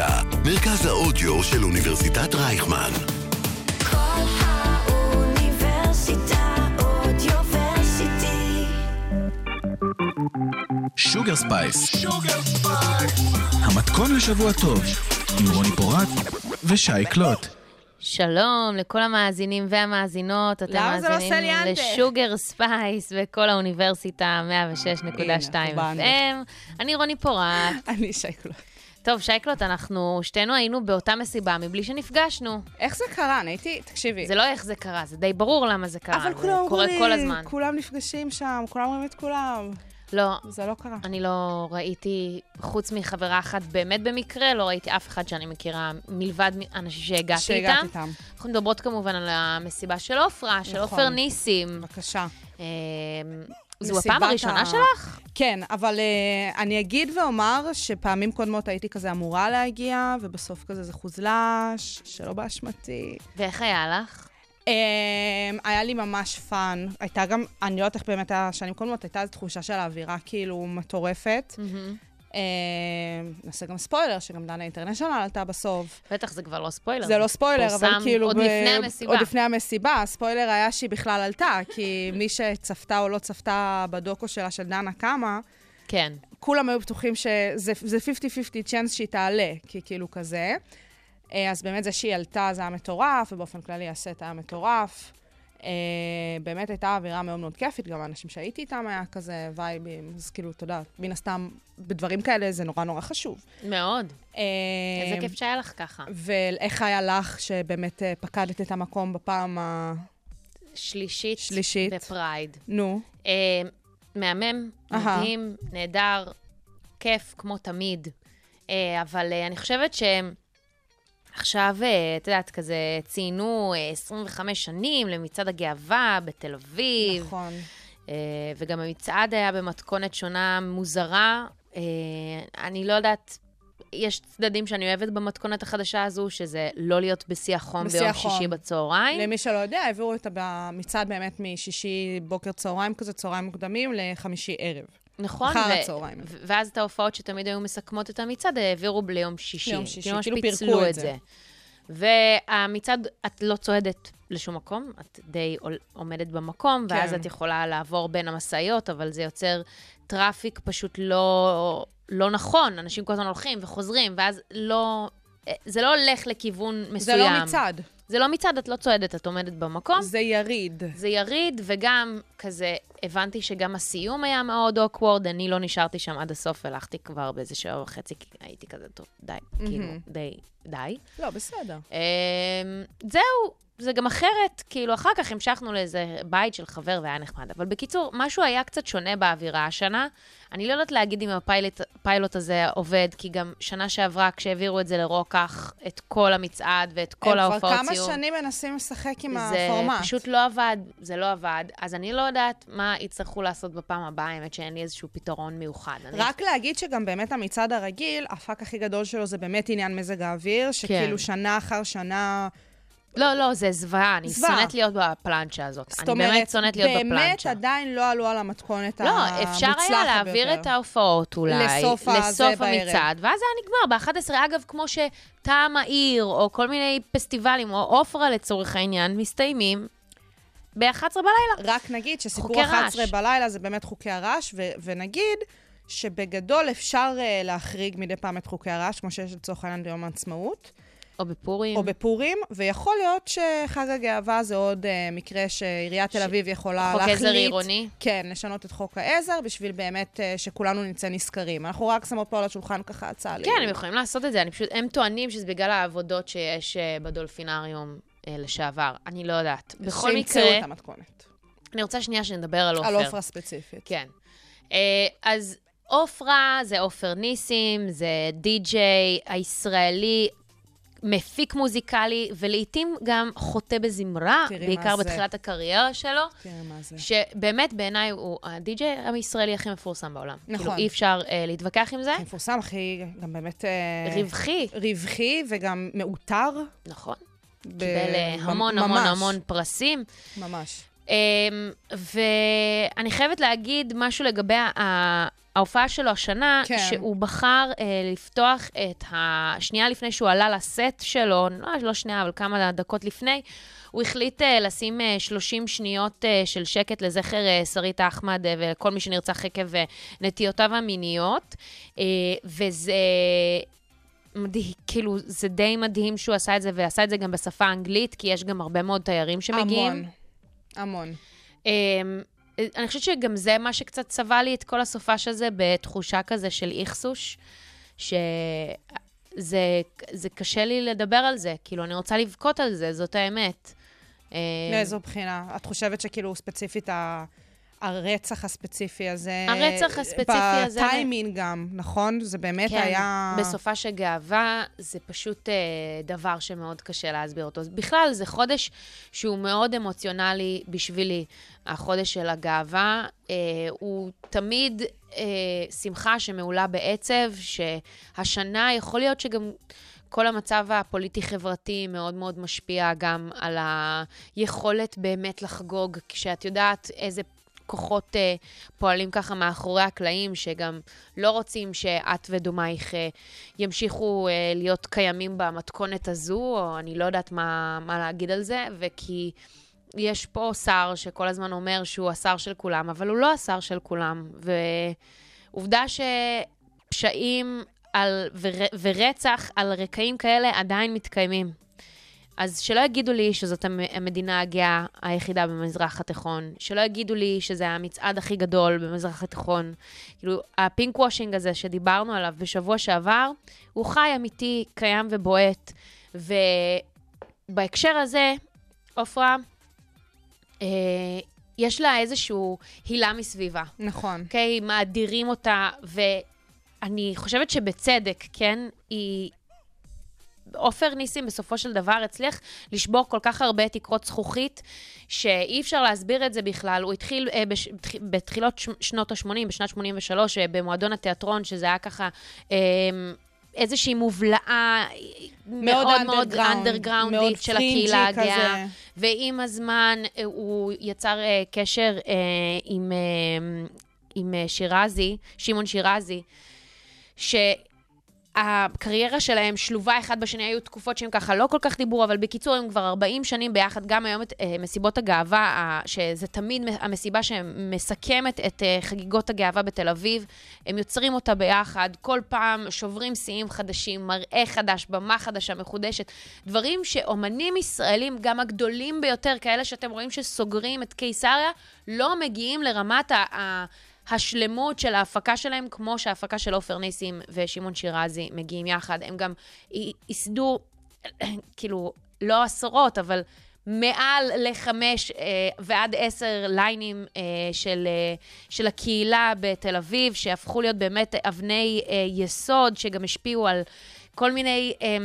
האוניברסיטה, מרכז האודיו של אוניברסיטת רייכמן. כל האוניברסיטה אודיוורסיטי. שוגר ספייס. המתכון לשבוע טוב, עם רוני פורט ושי קלוט. שלום לכל המאזינים והמאזינות, אתם לא מאזינים? לשוגר ספייס וכל האוניברסיטה 106.2 הנה, באנו. FM. אני רוני פורט. אני שייקלו. טוב, שייקלוט, אנחנו שתינו היינו באותה מסיבה מבלי שנפגשנו. איך זה קרה? אני הייתי, תקשיבי. זה לא איך זה קרה, זה די ברור למה זה קרה, אבל זה כולם קורה כל הזמן. כולם נפגשים שם, כולם רואים את כולם. לא, זה לא קרה. אני לא ראיתי, חוץ מחברה אחת באמת במקרה, לא ראיתי אף אחד שאני מכירה, מלבד אנשים שהגעתי שהגעת איתם. איתם. אנחנו מדברות כמובן על המסיבה של עופרה, של נכון. עופר ניסים. בבקשה. זו הפעם הראשונה ה- שלך? כן, אבל אה, אני אגיד ואומר שפעמים קודמות הייתי כזה אמורה להגיע, ובסוף כזה זה חוזלש, שלא באשמתי. ואיך היה לך? אממ, היה לי ממש fun. הייתה גם, אני לא יודעת איך באמת היה שנים קודמות, הייתה איזו תחושה של האווירה כאילו מטורפת. אממ, נעשה גם ספוילר, שגם דנה אינטרנשיונל עלתה בסוף. בטח זה כבר לא ספוילר. זה לא ספוילר, אבל כאילו... עוד ב- לפני המסיבה. עוד לפני המסיבה. הספוילר היה שהיא בכלל עלתה, כי מי שצפתה או לא צפתה בדוקו שלה של דנה קמה, כן. כולם היו בטוחים שזה זה 50-50 צ'אנס שהיא תעלה, כי כאילו כזה. אה, אז באמת זה שהיא עלתה זה היה מטורף, ובאופן כללי הסט היה מטורף. אה, באמת הייתה אווירה מאוד מאוד כיפית, גם האנשים שהייתי איתם היה כזה וייבים, אז כאילו, אתה יודע, מן הסתם, בדברים כאלה זה נורא נורא חשוב. מאוד. אה, איזה כיף שהיה לך ככה. ואיך היה לך שבאמת אה, פקדת את המקום בפעם ה... שלישית. שלישית. בפרייד. נו, אה, מהמם. מדהים, נהדר, כיף, כמו תמיד. אה, אבל אה, אני חושבת שעכשיו, אה, את יודעת, כזה ציינו אה, 25 שנים למצעד הגאווה בתל אביב. נכון. אה, וגם המצעד היה במתכונת שונה, מוזרה. אה, אני לא יודעת, יש צדדים שאני אוהבת במתכונת החדשה הזו, שזה לא להיות בשיא החום בשיא ביום החום. שישי בצהריים. למי שלא יודע, העבירו את המצעד באמת משישי בוקר צהריים כזה, צהריים מוקדמים, לחמישי ערב. נכון. אחר ו- הצהריים. ו- ואז את ההופעות שתמיד היו מסכמות את המצעד, העבירו ליום שישי. ליום שישי, כאילו פירקו את זה. זה. והמצעד, את לא צועדת לשום מקום, את די עומדת במקום, ואז כן. את יכולה לעבור בין המשאיות, אבל זה יוצר traffic פשוט לא, לא נכון. אנשים כל הזמן הולכים וחוזרים, ואז לא... זה לא הולך לכיוון זה מסוים. לא מצעד, זה לא מצעד, את לא צועדת, את עומדת במקום. זה יריד. זה יריד, וגם כזה, הבנתי שגם הסיום היה מאוד אוקוורד, אני לא נשארתי שם עד הסוף, הלכתי כבר באיזה שעה וחצי, כי הייתי כזה, טוב, די, כאילו, די, די. לא, בסדר. אמ, זהו, זה גם אחרת, כאילו, אחר כך המשכנו לאיזה בית של חבר והיה נחמד. אבל בקיצור, משהו היה קצת שונה באווירה השנה. אני לא יודעת להגיד אם הפיילוט הזה עובד, כי גם שנה שעברה, כשהעבירו את זה לרוקח, את כל המצעד ואת כל הם ההופעות כבר כמה סיום. שנים מנסים לשחק עם זה הפורמט. פשוט לא עבד, זה לא עבד. אז אני לא יודעת מה יצטרכו לעשות בפעם הבאה, האמת שאין לי איזשהו פתרון מיוחד. אני... רק להגיד שגם באמת המצעד הרגיל, הפאק הכי גדול שלו זה באמת עניין מזג האוויר, שכאילו שנה אחר שנה... לא, לא, זה זוועה, אני זוועה. שונאת להיות בפלנצ'ה הזאת. זאת אני באמת אומרת, שונאת להיות באמת בפלנצ'ה. עדיין לא עלו על המתכונת לא, המוצלחת אפשר היה להעביר ביותר. את ההופעות אולי, לסוף לסוף. המצעד, ואז היה נגמר ב-11, אגב, כמו שטעם העיר, או כל מיני פסטיבלים, או עופרה לצורך העניין, מסתיימים ב-11 בלילה. רק נגיד שסיפור חוקי 11 רעש. בלילה זה באמת חוקי הרעש, ו- ונגיד שבגדול אפשר uh, להחריג מדי פעם את חוקי הרעש, כמו שיש לצורך העניין ביום העצמאות, או בפורים. או בפורים, ויכול להיות שחג הגאווה זה עוד uh, מקרה שעיריית תל אביב יכולה חוק להחליט. עזר עירוני. כן, לשנות את חוק העזר, בשביל באמת uh, שכולנו נצא נשכרים. אנחנו רק שמות פה על השולחן ככה הצעה לי. כן, הם יכולים לעשות את זה, אני פשוט, הם טוענים שזה בגלל העבודות שיש אה, בדולפינריום אה, לשעבר. אני לא יודעת. בכל שימצאו מקרה, את המתכונת. אני רוצה שנייה שנדבר על עופר. על עופרה ספציפית. כן. אה, אז עופרה זה עופר ניסים, זה די-ג'יי הישראלי, מפיק מוזיקלי, ולעיתים גם חוטא בזמרה, תראי בעיקר. בתחילת הקריירה שלו. תראה מה זה. שבאמת בעיניי הוא הדי-ג'יי הישראלי הכי מפורסם בעולם. נכון. כאילו, אי אפשר אה, להתווכח עם זה. הכי מפורסם, הכי גם באמת... אה, רווחי, רווחי וגם מאותר. נכון. ב- קיבל אה, המון המון המון פרסים. ממש. אמ, ואני חייבת להגיד משהו לגבי ההופעה שלו השנה, כן. שהוא בחר אה, לפתוח את ה... שנייה לפני שהוא עלה לסט שלו, לא, לא שנייה, אבל כמה דקות לפני, הוא החליט אה, לשים אה, 30 שניות אה, של שקט לזכר אה, שרית אחמד אה, וכל מי שנרצח עקב אה, נטייותיו המיניות, אה, וזה... מדהים, כאילו, זה די מדהים שהוא עשה את זה, ועשה את זה גם בשפה האנגלית, כי יש גם הרבה מאוד תיירים שמגיעים. המון. המון. אמ, אני חושבת שגם זה מה שקצת צבע לי את כל הסופש הזה, בתחושה כזה של איכסוש, שזה זה קשה לי לדבר על זה, כאילו, אני רוצה לבכות על זה, זאת האמת. אמ, מאיזו בחינה? את חושבת שכאילו ספציפית ה... הרצח הספציפי הזה... הרצח הספציפי הזה- בטיימינג גם, נכון? זה באמת כן, היה... בסופה של גאווה, זה פשוט אה, דבר שמאוד קשה להסביר אותו. בכלל, זה חודש שהוא מאוד אמוציונלי בשבילי. החודש של הגאווה אה, הוא תמיד אה, שמחה שמעולה בעצב, שהשנה יכול להיות שגם... כל המצב הפוליטי-חברתי מאוד מאוד משפיע גם על היכולת באמת לחגוג, כשאת יודעת איזה כוחות אה, פועלים ככה מאחורי הקלעים, שגם לא רוצים שאת ודומייך אה, ימשיכו אה, להיות קיימים במתכונת הזו, או אני לא יודעת מה, מה להגיד על זה, וכי יש פה שר שכל הזמן אומר שהוא השר של כולם, אבל הוא לא השר של כולם. ועובדה שפשעים על, ור, ורצח על רקעים כאלה עדיין מתקיימים. אז שלא יגידו לי שזאת המ- המדינה הגאה היחידה במזרח התיכון, שלא יגידו לי שזה המצעד הכי גדול במזרח התיכון. כאילו, הפינק וושינג הזה שדיברנו עליו בשבוע שעבר, הוא חי אמיתי, קיים ובועט. ובהקשר הזה, עופרה, אה, יש לה איזשהו הילה מסביבה. נכון. אוקיי? מאדירים אותה, ואני חושבת שבצדק, כן? היא... עופר ניסים בסופו של דבר הצליח לשבור כל כך הרבה תקרות זכוכית, שאי אפשר להסביר את זה בכלל. הוא התחיל אה, בש... בתח- בתחילות ש... שנות ה-80, בשנת 83, אה, במועדון התיאטרון, שזה היה ככה... אה, איזושהי מובלעה מאוד מאוד underground, אנדרגראונדית מאוד של הקהילה הגאה. ועם הזמן אה, הוא יצר אה, קשר אה, עם, אה, עם אה, שירזי, שמעון שירזי, שהקריירה שלהם שלובה אחד בשני, היו תקופות שהם ככה לא כל כך דיברו, אבל בקיצור, הם כבר 40 שנים ביחד, גם היום את אה, מסיבות הגאווה, אה, שזה תמיד המסיבה שמסכמת את אה, חגיגות הגאווה בתל אביב. הם יוצרים אותה ביחד, כל פעם שוברים שיאים חדשים, מראה חדש, במה חדשה, מחודשת. דברים שאומנים ישראלים, גם הגדולים ביותר, כאלה שאתם רואים שסוגרים את קיסריה, לא מגיעים לרמת ה... ה השלמות של ההפקה שלהם, כמו שההפקה של עופר ניסים ושמעון שירזי מגיעים יחד. הם גם ייסדו, כאילו, לא עשרות, אבל מעל לחמש אה, ועד עשר ליינים אה, של, אה, של הקהילה בתל אביב, שהפכו להיות באמת אבני אה, יסוד, שגם השפיעו על כל מיני... אה,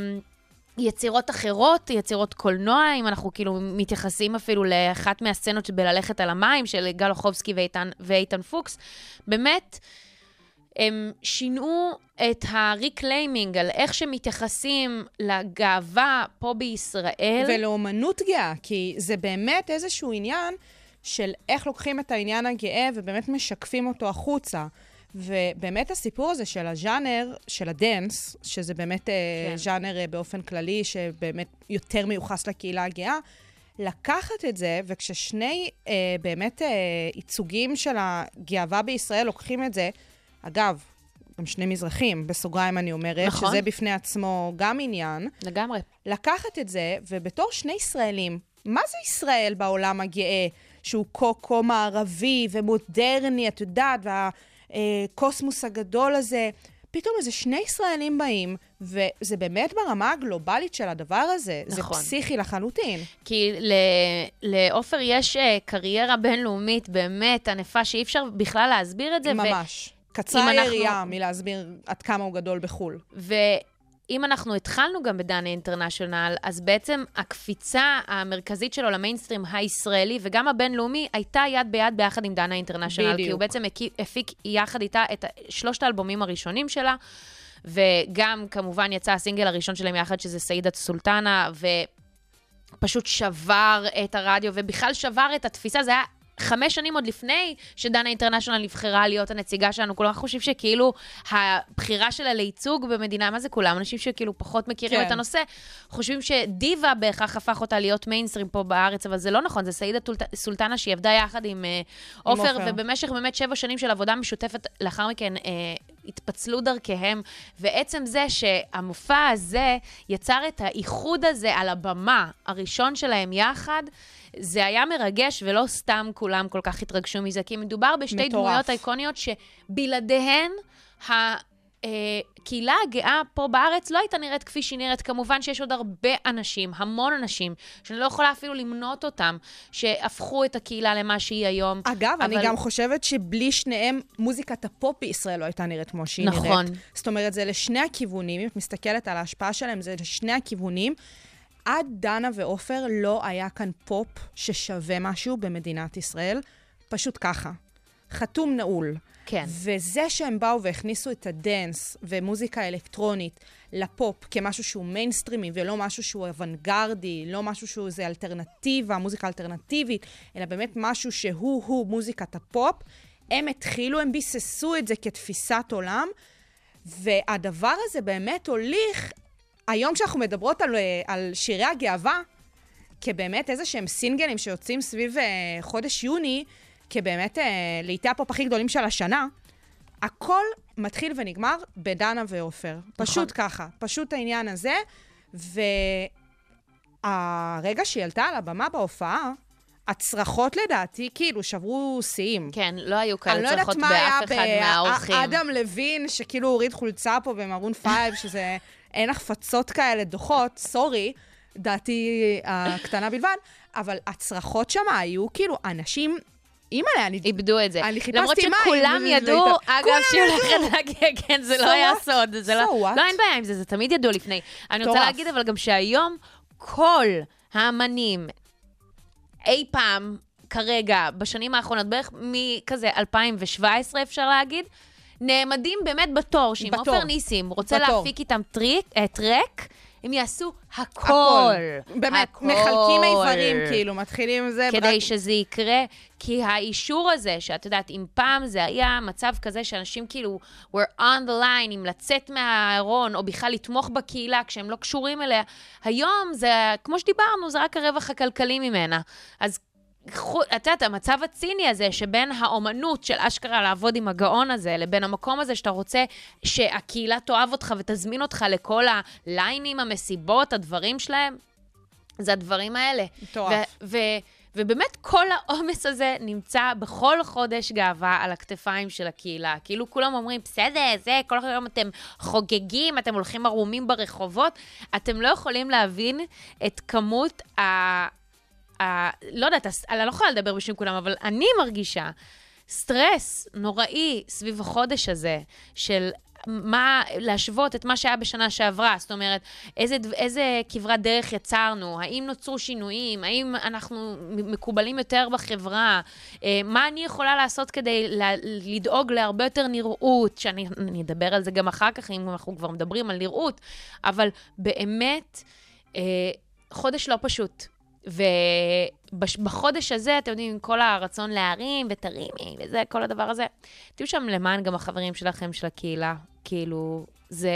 יצירות אחרות, יצירות קולנוע, אם אנחנו כאילו מתייחסים אפילו לאחת מהסצנות בללכת על המים של גל אוחובסקי ואיתן, ואיתן פוקס, באמת, הם שינו את ה reclaiming על איך שמתייחסים לגאווה פה בישראל. ולאומנות גאה, כי זה באמת איזשהו עניין של איך לוקחים את העניין הגאה ובאמת משקפים אותו החוצה. ובאמת הסיפור הזה של הז'אנר, של הדנס, שזה באמת כן. כן. ז'אנר אה, באופן כללי, שבאמת יותר מיוחס לקהילה הגאה, לקחת את זה, וכששני אה, באמת אה, ייצוגים של הגאווה בישראל לוקחים את זה, אגב, גם שני מזרחים, בסוגריים אני אומרת, נכון. שזה בפני עצמו גם עניין, לגמרי. לקחת את זה, ובתור שני ישראלים, מה זה ישראל בעולם הגאה, שהוא כה כה מערבי ומודרני, את יודעת, והקוסמוס הגדול הזה? פתאום איזה שני ישראלים באים, וזה באמת ברמה הגלובלית של הדבר הזה. נכון. זה פסיכי לחלוטין. כי לעופר יש אה, קריירה בינלאומית באמת ענפה, שאי אפשר בכלל להסביר את זה. ו- ממש. קצרה אם אנחנו- היריעה מלהסביר עד כמה הוא גדול בחו"ל. ואם אנחנו התחלנו גם בדנה אינטרנשיונל, אז בעצם הקפיצה המרכזית שלו למיינסטרים הישראלי וגם הבינלאומי הייתה יד ביד ביחד עם דנה אינטרנשיונל. כי הוא בדיוק. בעצם הפיק יחד איתה את שלושת האלבומים הראשונים שלה, וגם כמובן יצא הסינגל הראשון שלהם יחד, שזה סעידת סולטנה, ו... פשוט שבר את הרדיו, ובכלל שבר את התפיסה, זה היה... חמש שנים עוד לפני שדנה אינטרנשיונל נבחרה להיות הנציגה שלנו, כולם חושבים שכאילו הבחירה שלה לייצוג במדינה, מה זה כולם? אנשים שכאילו פחות מכירים כן. את הנושא, חושבים שדיווה בהכרח הפך אותה להיות מיינסטרים פה בארץ, אבל זה לא נכון, זה סעידה סולטנה שהיא עבדה יחד עם אה, עופר, עופר. ובמשך באמת שבע שנים של עבודה משותפת, לאחר מכן אה, התפצלו דרכיהם, ועצם זה שהמופע הזה יצר את האיחוד הזה על הבמה הראשון שלהם יחד, זה היה מרגש, ולא סתם כולם כל כך התרגשו מזה, כי מדובר בשתי מטורף. דמויות אייקוניות שבלעדיהן, ה... אה, הגאה פה בארץ לא הייתה נראית כפי שהיא נראית. כמובן שיש עוד הרבה אנשים, המון אנשים, שאני לא יכולה אפילו למנות אותם, שהפכו את הקהילה למה שהיא היום. אגב, אני אבל- גם חושבת שבלי שניהם, מוזיקת הפופ בישראל לא הייתה נראית כמו שהיא נכון. נראית. זאת אומרת, זה לשני הכיוונים, אם את מסתכלת על ההשפעה שלהם, זה לשני הכיוונים. עד דנה ועופר לא היה כאן פופ ששווה משהו במדינת ישראל, פשוט ככה. חתום נעול. כן. וזה שהם באו והכניסו את הדנס ומוזיקה אלקטרונית לפופ כמשהו שהוא מיינסטרימי ולא משהו שהוא אוונגרדי, לא משהו שהוא איזה אלטרנטיבה, מוזיקה אלטרנטיבית, אלא באמת משהו שהוא-הוא מוזיקת הפופ, הם התחילו, הם ביססו את זה כתפיסת עולם, והדבר הזה באמת הוליך, היום כשאנחנו מדברות על, אה, על שירי הגאווה, כבאמת איזה שהם סינגלים שיוצאים סביב אה, חודש יוני, כבאמת אה, לעיתי הפופ הכי גדולים של השנה, הכל מתחיל ונגמר בדנה ועופר. פשוט ככה, פשוט העניין הזה. והרגע שהיא עלתה על הבמה בהופעה, הצרחות לדעתי כאילו שברו שיאים. כן, לא היו אני כאלה לא יודעת צרחות מה היה באף אחד מהאורחים. באדם לוין, שכאילו הוריד חולצה פה במרון פייב, שזה אין חפצות כאלה דוחות, סורי, דעתי הקטנה בלבד, אבל הצרחות שם היו כאילו אנשים, אימא'לה, אני... איבדו את זה. אני חיפשתי לברוח מים, שכולם וזה- ידעו, אגב, שהיא. הולכת להגיע, כן, זה לא היה? סוד. זה לא? לא, אין בעיה עם זה, זה תמיד ידעו לפני. אני רוצה. להגיד אבל גם שהיום כל האמנים אי פעם, כרגע, בשנים האחרונות, בערך מכזה 2017 אפשר להגיד, נעמדים באמת בתור, שאם בתור. עופר ניסים רוצה בתור. להפיק איתם טרק, אה, טרק, הם יעשו הכל. הכל. באמת, הכל. מחלקים איברים, כאילו, מתחילים עם זה. כדי רק- שזה יקרה, כי האישור הזה, שאת יודעת, אם פעם זה היה מצב כזה שאנשים כאילו were on the line, אם לצאת מהארון, או בכלל לתמוך בקהילה כשהם לא קשורים אליה, היום זה, כמו שדיברנו, זה רק הרווח הכלכלי ממנה. אז את יודעת, המצב הציני הזה, שבין האומנות של אשכרה לעבוד עם הגאון הזה, לבין המקום הזה שאתה רוצה שהקהילה תאהב אותך ותזמין אותך לכל הליינים, המסיבות, הדברים שלהם, זה הדברים האלה. מטורף. ובאמת כל העומס הזה נמצא בכל חודש גאווה על הכתפיים של הקהילה. כאילו כולם אומרים, בסדר, זה, כל היום אתם חוגגים, אתם הולכים ערומים ברחובות. אתם לא יכולים להבין את כמות ה... ה... לא יודעת, אני לא יכולה לדבר בשם כולם, אבל אני מרגישה סטרס נוראי סביב החודש הזה של מה, להשוות את מה שהיה בשנה שעברה, זאת אומרת, איזה, איזה כברת דרך יצרנו, האם נוצרו שינויים, האם אנחנו מקובלים יותר בחברה, אה, מה אני יכולה לעשות כדי לדאוג להרבה יותר נראות, שאני אני אדבר על זה גם אחר כך, אם אנחנו כבר מדברים על נראות, אבל באמת, אה, חודש לא פשוט. ובחודש הזה, אתם יודעים, עם כל הרצון להרים ותרימי וזה, כל הדבר הזה, תהיו שם למען גם החברים שלכם, של הקהילה. כאילו, זה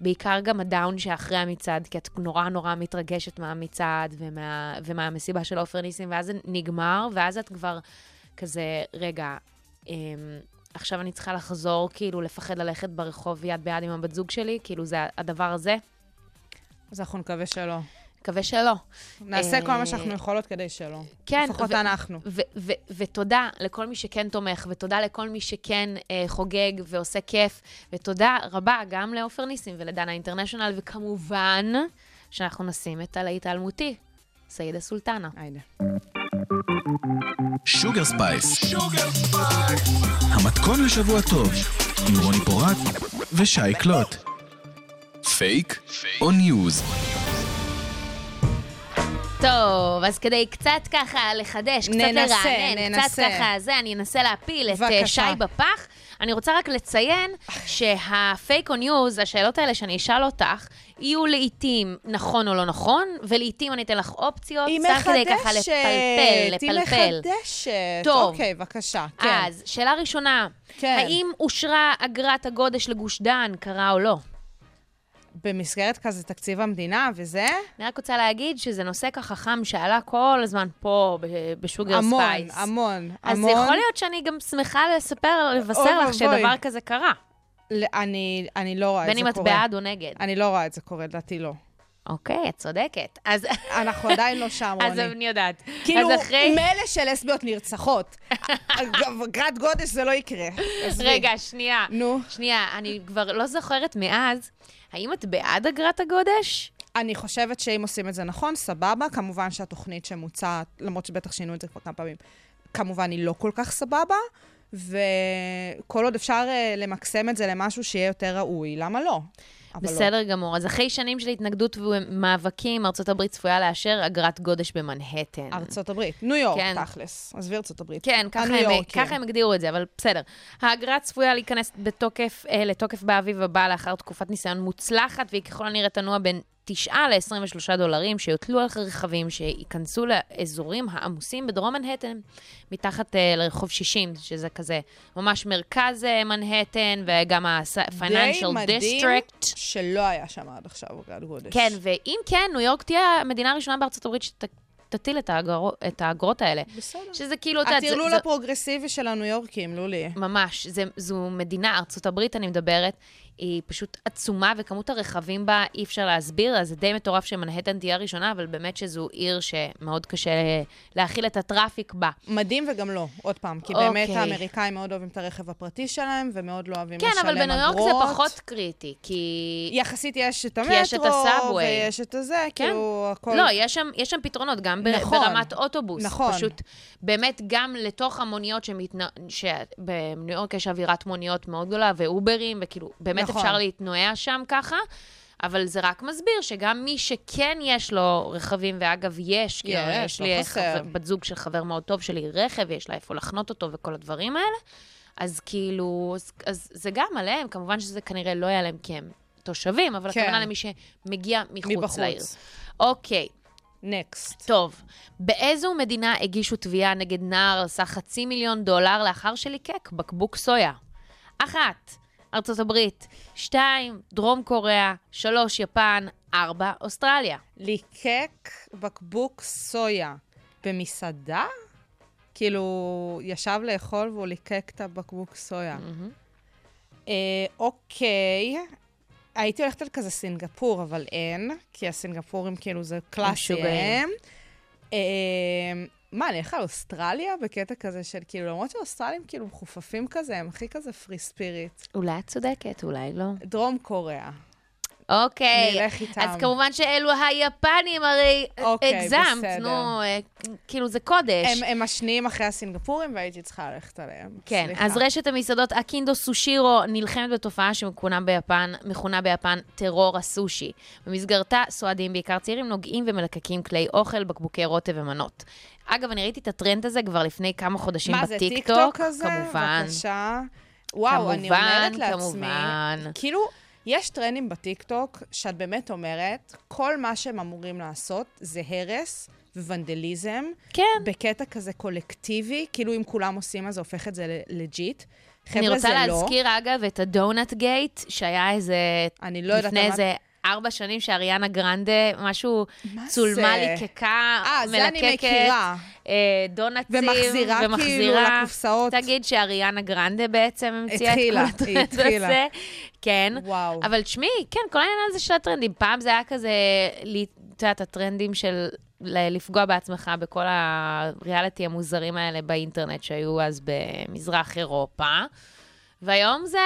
בעיקר גם הדאון שאחרי המצעד, כי את נורא נורא מתרגשת מהמצעד ומה, ומהמסיבה של עופר ניסים, ואז זה נגמר, ואז את כבר כזה, רגע, אמ, עכשיו אני צריכה לחזור, כאילו, לפחד ללכת ברחוב יד ביד עם הבת זוג שלי, כאילו, זה הדבר הזה. אז אנחנו נקווה שלא. מקווה שלא. נעשה כל אה, מה שאנחנו יכולות כדי שלא. כן, לפחות אנחנו. ותודה לכל מי שכן תומך, ותודה לכל מי שכן אה, חוגג ועושה כיף, ותודה רבה גם לעופר ניסים ולדנה אינטרנשיונל, וכמובן שאנחנו נשים את הלהיט האלמותי, סעידה סולטנה. היידה. שוגר ספייס. המתכון לשבוע טוב, עם רוני פורט ושי קלוט. פייק או ניוז. טוב, אז כדי קצת ככה לחדש, קצת ננסה, לרענן, קצת ננסה. ככה זה, אני אנסה להפיל את שי בפח. בבקשה. אני רוצה רק לציין שהפייק או ניוז, השאלות האלה שאני אשאל אותך, יהיו לעיתים נכון או לא נכון, ולעיתים אני אתן לך אופציות, סתם כדי ככה מחדשת, לפלפל, היא לפלפל. מחדשת. טוב. אוקיי, בבקשה, כן. אז, שאלה ראשונה, כן. האם אושרה אגרת הגודש לגוש דן, קרה או לא? במסגרת כזה תקציב המדינה וזה, אני רק רוצה להגיד שזה נושא ככה חם שעלה כל הזמן פה בשוגר המון, ספייס. המון, אז המון. יכול להיות שאני גם שמחה לספר, לבשר לך. שדבר כזה קרה. אני, אני לא רואה את בין זה אם את קורה. בעד או נגד. אני לא רואה את זה קורה, לדעתי לא. אוקיי, את צודקת. אז אנחנו עדיין לא שם, אז רוני. אני יודעת. כאילו, אז אחרי... מילא שלסביות נרצחות. גרת גודש זה לא יקרה. רגע, שנייה. נו. שנייה, אני כבר לא זוכרת מאז. האם את בעד אגרת הגודש? אני חושבת שאם עושים את זה נכון, סבבה. כמובן שהתוכנית שמוצעת, למרות שבטח שינו את זה כבר כמה פעמים, כמובן היא לא כל כך סבבה, וכל עוד אפשר אה, למקסם את זה למשהו שיהיה יותר ראוי, למה לא? לא. בסדר גמור. אז אחרי שנים של התנגדות ומאבקים, ארה"ב צפויה לאשר אגרת גודש במנהטן. ארצות הברית, ניו יורק, כן. תכלס. עזבי ארצות הברית. כן, ככה הם, יורקים. ככה הם הגדירו את זה, אבל בסדר. האגרה צפויה להיכנס בתוקף, אה, לתוקף באביב הבא לאחר תקופת ניסיון מוצלחת, והיא ככל הנראה תנוע בין 9 ל-23 דולרים שיוטלו על רכבים שייכנסו לאזורים העמוסים בדרום מנהטן, מתחת אה, לרחוב 60, שזה כזה ממש מרכז אה, מנהטן, וגם ה-Financial די מדהים District. שלא היה שם עד עכשיו אגרת גודש. כן, ואם כן, ניו יורק תהיה המדינה הראשונה בארצות הברית שתטיל את, האגרו, את האגרות האלה. בסדר. שזה כאילו, זה- הטרלול זה- הפרוגרסיבי של הניו יורקים, לולי. ממש, זה, זו מדינה, ארצות הברית אני מדברת, היא פשוט עצומה, וכמות הרכבים בה אי אפשר להסביר, אז זה די מטורף שמנהטן תהיה הראשונה, אבל באמת שזו עיר שמאוד קשה להכיל את הטראפיק בה. מדהים וגם לא, עוד פעם, כי אוקיי. באמת האמריקאים מאוד אוהבים את הרכב הפרטי שלהם, ומאוד לא אוהבים כן, לשלם אבל אגרות. בניו יורק זה פחות קריטי, כי... יחסית יש את כי יש את המטרו, הסאבווי. ויש את הזה, כן. כאילו, הכל... לא, יש שם, יש שם פתרונות, גם בר, נכון. ברמת אוטובוס. נכון. פשוט, באמת, גם לתוך המוניות שמתנ... שבניו יורק יש אווירת מוניות מאוד גדולה, ואוברים, וכאילו, באמת נכון. אפשר להתנועע שם ככה. אבל זה רק מסביר שגם מי שכן יש לו רכבים, ואגב, יש, כאילו, יש, יש לא לי חסר. חבר, בת זוג של חבר מאוד טוב שלי רכב, ויש לה איפה לחנות אותו וכל הדברים האלה, אז כאילו, אז, אז זה גם עליהם, כמובן שזה כנראה לא יהיה להם כי הם תושבים, אבל כן. הכוונה למי שמגיע מחוץ מבחוץ. לעיר. אוקיי, נקסט. טוב, באיזו מדינה הגישו תביעה נגד נער על סך חצי מיליון דולר לאחר שליקק בקבוק סויה? אחת, ארצות הברית, שתיים, דרום קוריאה, שלוש, יפן, ארבע, אוסטרליה. ליקק בקבוק סויה במסעדה? כאילו, ישב לאכול והוא ליקק את הבקבוק סויה. אה, אוקיי. הייתי הולכת על כזה סינגפור, אבל אין, כי הסינגפורים כאילו זה קלאסי. הם. אה, מה, אני אלך על אוסטרליה בקטע כזה של כאילו, למרות שהאוסטרלים כאילו מחופפים כזה, הם הכי כזה פרי ספיריט. אולי את צודקת, אולי לא. דרום קוריאה. אוקיי. נלך איתם. אז כמובן שאלו היפנים, הרי אוקיי, הגזמת, בסדר. נו, אה, כאילו זה קודש. הם, הם השניים אחרי הסינגפורים, והייתי צריכה ללכת עליהם. כן, סליחה. אז רשת המסעדות אקינדו סושירו נלחמת בתופעה שמכונה ביפן, מכונה ביפן טרור הסושי. במסגרתה סועדים בעיקר צעירים נוגעים ומלקקים כלי אוכל, בקבוקי רוטב ומנות. אגב, אני ראיתי את הטרנד הזה כבר לפני כמה חודשים מה זה, בטיקטוק. טיקטוק כזה? כמובן. בבקשה. וואו, אני כמובן, אומרת לעצמי, כמובן. כאילו, יש טרנדים בטיקטוק שאת באמת אומרת, כל מה שהם אמורים לעשות זה הרס וונדליזם, כן. בקטע כזה קולקטיבי, כאילו אם כולם עושים אז זה הופך את זה legit. חבר'ה, אני זה רוצה לא. להזכיר, אגב, את ה donut gate, שהיה איזה... אני לא יודעת לפני מה- איזה ארבע שנים שאריאנה גרנדה, משהו מה צולמה זה? ליקקה, אה, מלקקת. זה אני מכירה. אה, דונאטס, ומחזירה כאילו לקופסאות. תגיד שאריאנה גרנדה בעצם המציאה את התחילה, כל הטרנד התחילה. הזה. כן. וואו. אבל תשמעי, כן, כל העניין הזה של הטרנדים, פעם זה היה כזה, לי- את יודעת, הטרנדים של לפגוע בעצמך בכל הריאליטי המוזרים האלה באינטרנט שהיו אז במזרח אירופה. והיום זה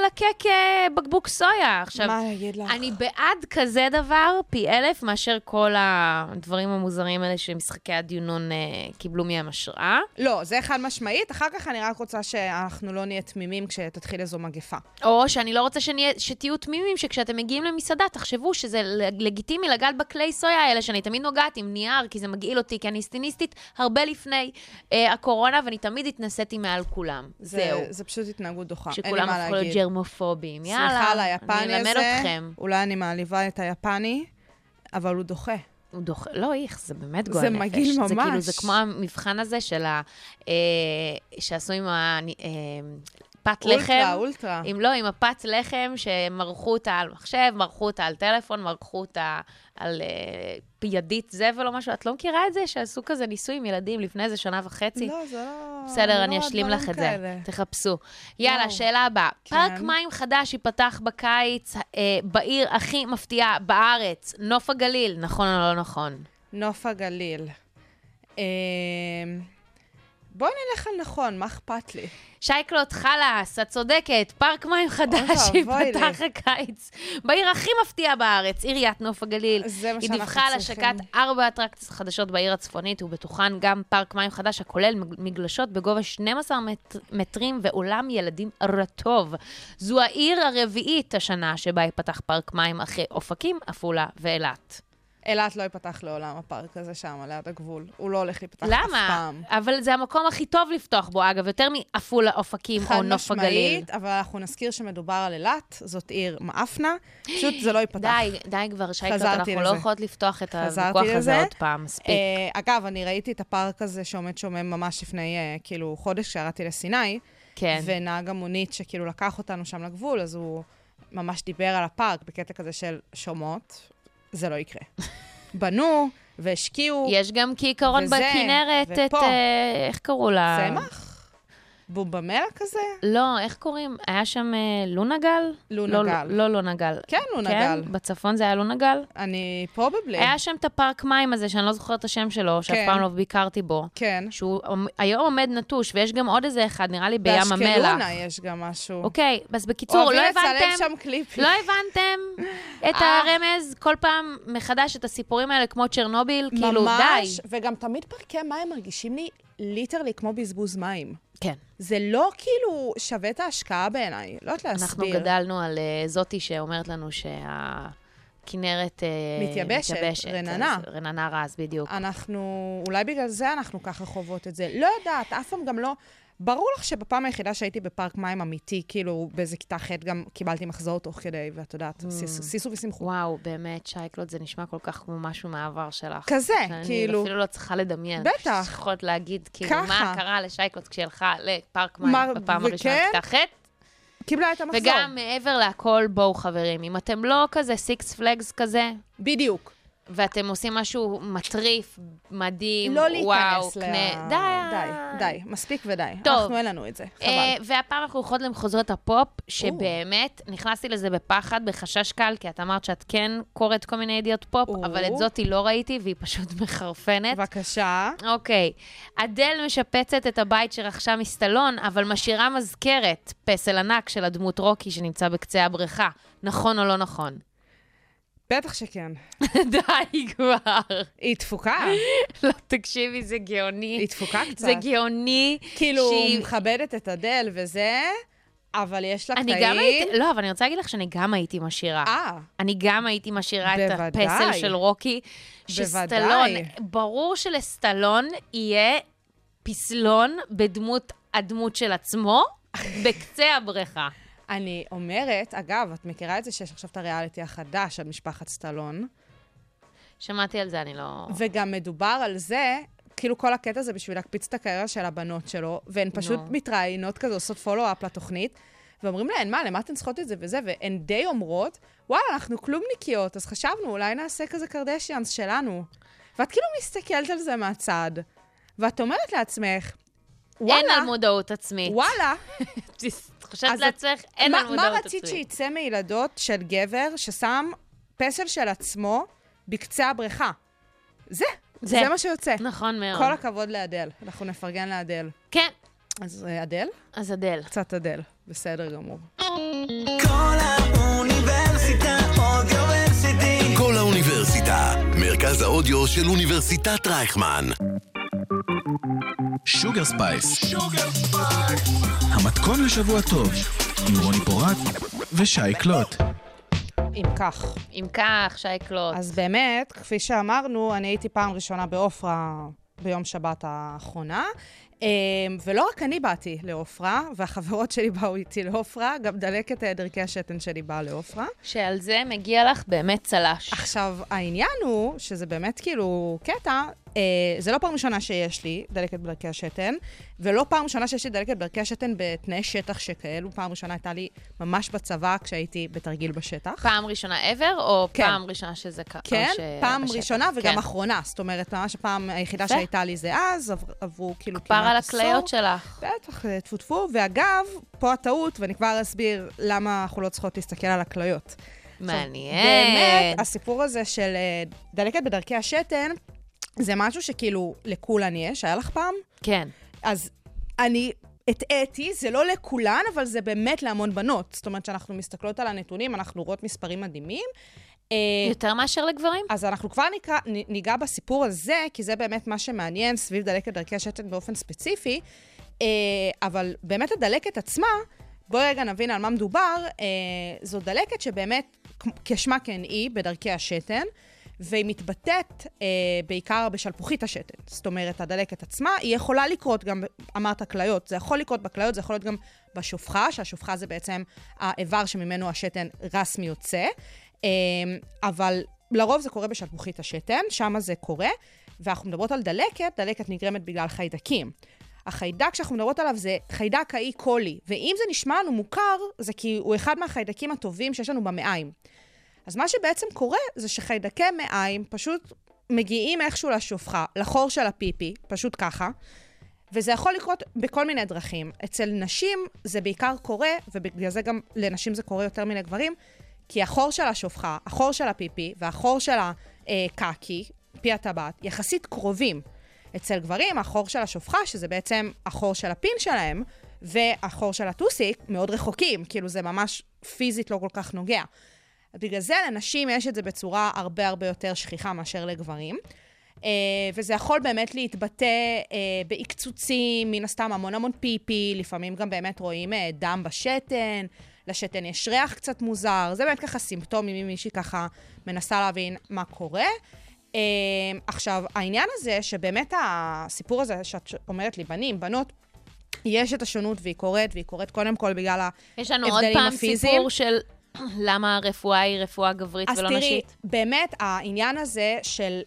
ללקק אה, בקבוק סויה. עכשיו, מה אגיד לך? אני בעד כזה דבר פי אלף מאשר כל הדברים המוזרים האלה שמשחקי הדיונון אה, קיבלו מהם השראה. לא, זה חד משמעית. אחר כך אני רק רוצה שאנחנו לא נהיה תמימים כשתתחיל איזו מגפה. או שאני לא רוצה שנהיה, שתהיו תמימים, שכשאתם מגיעים למסעדה, תחשבו שזה לגיטימי לגעת בכלי סויה האלה, שאני תמיד נוגעת עם נייר, כי זה מגעיל אותי, כי אני סטיניסטית הרבה לפני אה, הקורונה, ואני תמיד התנסיתי מעל כולם. זה, זהו. זה פשוט התנהגות דוחה. אין לי שכולם הפכו להיות. ג'רמופובים. יאללה, סליחה על היפני אני אלמד הזה. אתכם. אולי אני מעליבה את היפני, אבל הוא דוחה. הוא דוחה, לא, איך, זה באמת זה גועל נפש. מגעיל זה כאילו, ממש. זה כמו המבחן הזה של ה... אה, שעשו עם ה... אה, פת לחם. אולטרה, אולטרה. אם לא, עם הפת לחם, שמרחו אותה על מחשב, מרחו אותה על טלפון, מרחו אותה על אה, ידית זבל או משהו. את לא מכירה את זה? שעשו כזה ניסוי עם ילדים לפני איזה שנה וחצי? לא, זה לא... בסדר, לא אני אשלים דברים לך את זה. תחפשו. יאללה, וואו. שאלה הבאה. כן. פארק מים חדש ייפתח בקיץ אה, בעיר הכי מפתיעה בארץ, נוף הגליל. נכון או לא נכון? נוף הגליל. אמ, בואי נלך על נכון, מה אכפת לי? שייקלוט חלאס, את צודקת, פארק מים חדש ואבוי ייפתח הקיץ. בעיר הכי מפתיעה בארץ, עיריית נוף הגליל. זה מה היא שאנחנו דיווחה על צריכים. השקת ארבע אטרקציות חדשות בעיר הצפונית, ובתוכן גם פארק מים חדש הכולל מג- מגלשות בגובה 12 מט- מטרים ואולם ילדים רטוב. זו העיר הרביעית השנה שבה ייפתח פארק מים אחרי אופקים, עפולה ואילת. אילת לא ייפתח לעולם, הפארק הזה שם, ליד הגבול. הוא לא הולך להיפתח אף למה? פעם. אבל זה המקום הכי טוב לפתוח בו, אגב, יותר מעפולה, אופקים חד או נוף הגליל. משמעית, אבל אנחנו נזכיר שמדובר על אילת, זאת עיר מאפנה, פשוט זה לא ייפתח. די, די כבר, שייקלוט, אנחנו לא לזה. יכולות לפתוח את הוויכוח הזה. עוד פעם, מספיק. אה, אגב, אני ראיתי את הפארק הזה שעומד שומם ממש לפני, אה, כאילו, חודש כשירדתי לסיני, כן. ונהג המונית שכאילו לקח אותנו שם לגבול, אז הוא ממש דיבר על הפארק בקטע כזה של שומעות, זה לא יקרה. בנו והשקיעו יש גם כעיקרון וזה, בכנרת את, ופה. אה, איך קראו לה? צמח? בומבמלה כזה? לא, איך קוראים? היה שם אה, לונגל? לונגל. לא, לא לונגל. כן, לונגל. כן? בצפון זה היה לונגל? אני פרובבלי. היה שם את הפארק מים הזה, שאני לא זוכרת את השם שלו, שאף כן. פעם לא ביקרתי בו. כן. שהוא היום עומד נטוש, ויש גם עוד איזה אחד, נראה לי בים המלח. באשקלונה יש גם משהו. אוקיי, אז בקיצור, לא אוהבים הבנתם... לצלם שם קליפים. לא הבנתם את אה. הרמז? כל פעם מחדש את הסיפורים האלה כמו צ'רנוביל? כאילו, די. ממש, וגם תמיד פארקי מים מרגישים לי ליטרלי כמו בזבוז מים. כן. זה לא כאילו שווה את ההשקעה בעיניי, לא יודעת להסביר. אנחנו גדלנו על אה, זאתי שאומרת לנו שהכנרת... אה, מתייבשת, מתייבשת. רננה. אז רננה רז, בדיוק. אנחנו, אולי בגלל זה אנחנו ככה חוות את זה. לא יודעת, אף פעם גם לא... ברור לך שבפעם היחידה שהייתי בפארק מים אמיתי, כאילו באיזה כיתה ח' גם קיבלתי מחזור תוך כדי, ואת יודעת, Mm. שיש- שישו ושמחו. וואו, באמת, שי קלוט, זה נשמע כל כך כמו משהו מהעבר שלך. כזה, כאילו. אפילו לא צריכה לדמיין. בטח. יכולת להגיד, כאילו. מה קרה לשי קלוט כשהיא הלכה לפארק מים בפעם הראשונה? בכיתה ח'? קיבלה את המחזור. וגם מעבר להכל, בואו חברים, אם אתם לא כזה סיקס פלגס כזה, בדיוק. ואתם עושים משהו מטריף, מדהים, לא וואו, להיכנס ל... קנה, די. די, די, מספיק ודי. טוב. אנחנו, אין לנו את זה, אה, חבל. והפעם אנחנו הולכות למחוזות הפופ, שבאמת, נכנסתי לזה בפחד, בחשש קל, כי את אמרת שאת כן קוראת כל מיני ידיעות פופ, או. אבל את זאתי לא ראיתי, והיא פשוט מחרפנת. בבקשה. אוקיי, אדל משפצת את הבית שרכשה מסטאלון, אבל משאירה מזכרת, פסל ענק של הדמות רוקי שנמצא בקצה הבריכה. נכון או לא נכון? בטח שכן. די כבר. היא תפוקה, לא, תקשיבי, זה גאוני. היא תפוקה קצת. זה גאוני. כאילו, שהיא- מכבדת את אדל וזה, אבל יש לה אני קטעים. גם הייתי, לא, אבל אני רוצה להגיד לך שאני גם הייתי משאירה. אה, אני גם הייתי משאירה את. הפסל של רוקי. שסטלון, בוודאי. ברור שלסטלון יהיה פסלון בדמות הדמות של עצמו, בקצה הבריכה. אני אומרת, אגב, את מכירה את זה שיש עכשיו את הריאליטי החדש על משפחת סטלון, שמעתי על זה, אני לא... וגם מדובר על זה, כאילו כל הקטע זה בשביל להקפיץ את הקריירה של הבנות שלו, והן פשוט נו. מתראיינות כזה, עושות פולו-אפ לתוכנית, ואומרים להן, מה, למה אתן צריכות את זה וזה? והן די אומרות, וואלה, אנחנו כלומניקיות, אז חשבנו, אולי נעשה כזה קרדשיאנס שלנו. ואת כאילו מסתכלת על זה מהצד, ואת אומרת לעצמך, אין וואלה, על מודעות עצמית. וואלה, אז לעצמך, אין מה, על מודעות מה עצמית. רצית שיצא מילדות של גבר ששם פסל של עצמו בקצה הבריכה? זה, זה. זה, זה מה שיוצא. נכון מאוד. כל הכבוד לאדל, אנחנו נפרגן לאדל. כן. אז אה, אדל? אז אדל. קצת אדל, בסדר גמור. כל האוניברסיטה אודיוורסיטי. כל האוניברסיטה, מרכז האודיו של אוניברסיטת רייכמן. שוגר ספייס. המתכון לשבוע טוב, עם רוני פורט ושי קלוט. אם כך. אם כך, שי קלוט. אז באמת, כפי שאמרנו, אני הייתי פעם ראשונה בעופרה ביום שבת האחרונה, ולא רק אני באתי לעופרה, והחברות שלי באו איתי לעופרה, גם דלקת דרכי השתן שלי באה לעופרה. שעל זה מגיע לך באמת צל"ש. עכשיו, העניין הוא, שזה באמת כאילו קטע, אה, זה לא פעם ראשונה שיש לי דלקת בדרכי השתן, ולא פעם ראשונה שיש לי דלקת בדרכי השתן בתנאי שטח שכאלו. פעם ראשונה הייתה לי ממש בצבא כשהייתי בתרגיל בשטח. פעם ראשונה ever, או כן. פעם ראשונה שזה קרה? כן, פעם בשטח? ראשונה וגם כן. אחרונה. זאת אומרת, ממש הפעם היחידה יפה. שהייתה לי זה אז, עבר- עברו כאילו כמעט על עשור. הכליות שלך. בטח, אה, טפו טפו. ואגב, פה הטעות, ואני כבר אסביר למה אנחנו לא צריכות להסתכל על הכליות. מעניין. באמת, הסיפור הזה של אה, דלקת בדרכי השתן, זה משהו שכאילו לכולן יש, היה לך פעם? כן. אז אני הטעיתי, זה לא לכולן, אבל זה באמת להמון בנות. זאת אומרת, כשאנחנו מסתכלות על הנתונים, אנחנו רואות מספרים מדהימים. אה, יותר מאשר לגברים? אז אנחנו כבר נקרא, ניגע בסיפור הזה, כי זה באמת מה שמעניין סביב דלקת דרכי השתן באופן ספציפי. אה, אבל באמת הדלקת עצמה, בואי רגע נבין על מה מדובר. אה, זו דלקת שבאמת, כשמה כן היא, בדרכי השתן, והיא מתבטאת אה, בעיקר בשלפוחית השתן. זאת אומרת, הדלקת עצמה, היא יכולה לקרות גם, אמרת כליות, זה יכול לקרות בכליות, זה יכול להיות גם בשופחה, שהשופחה זה בעצם האיבר שממנו השתן רסמי יוצא. אה, אבל לרוב זה קורה בשלפוחית השתן, שם זה קורה, ואנחנו מדברות על דלקת, דלקת נגרמת בגלל חיידקים. החיידק שאנחנו מדברות עליו זה חיידק האי קולי, ואם זה נשמע לנו מוכר, זה כי הוא אחד מהחיידקים הטובים שיש לנו במעיים. אז מה שבעצם קורה זה שחיידקי מעיים פשוט מגיעים איכשהו לשופחה, לחור של הפיפי, פשוט ככה, וזה יכול לקרות בכל מיני דרכים. אצל נשים זה בעיקר קורה, ובגלל זה גם לנשים זה קורה יותר מלגברים, כי החור של השופחה, החור של הפיפי והחור של הקקי, פי הטבעת, יחסית קרובים. אצל גברים, החור של השופחה, שזה בעצם החור של הפין שלהם, והחור של הטוסיק, מאוד רחוקים, כאילו זה ממש פיזית לא כל כך נוגע. בגלל זה לנשים יש את זה בצורה הרבה הרבה יותר שכיחה מאשר לגברים. אה, וזה יכול באמת להתבטא אה, בעקצוצים, מן הסתם המון המון פיפי, לפעמים גם באמת רואים אה, דם בשתן, לשתן יש ריח קצת מוזר, זה באמת ככה סימפטומים אם מישהי ככה מנסה להבין מה קורה. אה, עכשיו, העניין הזה, שבאמת הסיפור הזה שאת אומרת לי, בנים, בנות, יש את השונות והיא קורית, והיא קורית קודם כל בגלל יש לנו עוד ההבדלים פעם הפיזיים. סיפור של למה הרפואה היא רפואה גברית אז ולא תראי, נשית. באמת העניין הזה של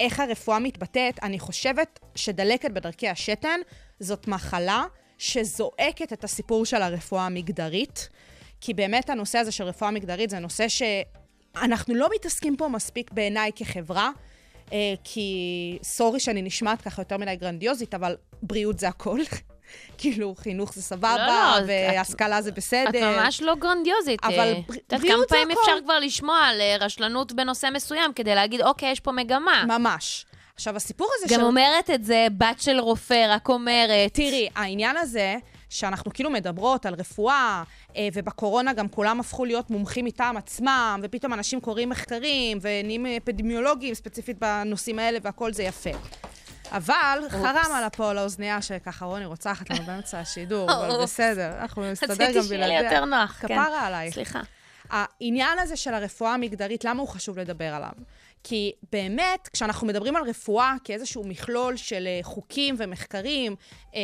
איך הרפואה מתבטאת, אני חושבת שדלקת בדרכי השתן זאת מחלה שזועקת את הסיפור של הרפואה המגדרית, כי באמת הנושא הזה של רפואה מגדרית זה נושא שאנחנו לא מתעסקים פה מספיק בעיניי כחברה. אה, כי סורי שאני נשמעת ככה יותר מדי גרנדיוזית, אבל בריאות זה הכל. כאילו, חינוך זה סבבה, לא, לא, את- והשכלה זה בסדר. את ממש לא גרנדיוזית. אבל אה, בר- את יודעת בריאות כמה זה פעמים. אפשר כבר לשמוע על אה, רשלנות בנושא מסוים כדי להגיד, אוקיי, יש פה מגמה. ממש. עכשיו, הסיפור הזה גם של... אומרת את זה בת של רופא, רק אומרת. תראי, העניין הזה, שאנחנו כאילו מדברות על רפואה, אה, ובקורונה גם כולם הפכו להיות מומחים מטעם עצמם, ופתאום אנשים קוראים מחקרים ונהיים אפידמיולוגיים ספציפית בנושאים האלה, והכל זה יפה. אבל חרם על פה על האוזנייה שככה רוני רוצחת לנו באמצע השידור, אבל. בסדר, אנחנו נסתדר גם רציתי שיהיה לי בלעדיה. יותר נוח. כן. כפרה עלייך. סליחה. העניין הזה של הרפואה המגדרית, למה הוא חשוב לדבר עליו? כי באמת, כשאנחנו מדברים על רפואה כאיזשהו מכלול של אה, חוקים ומחקרים אה,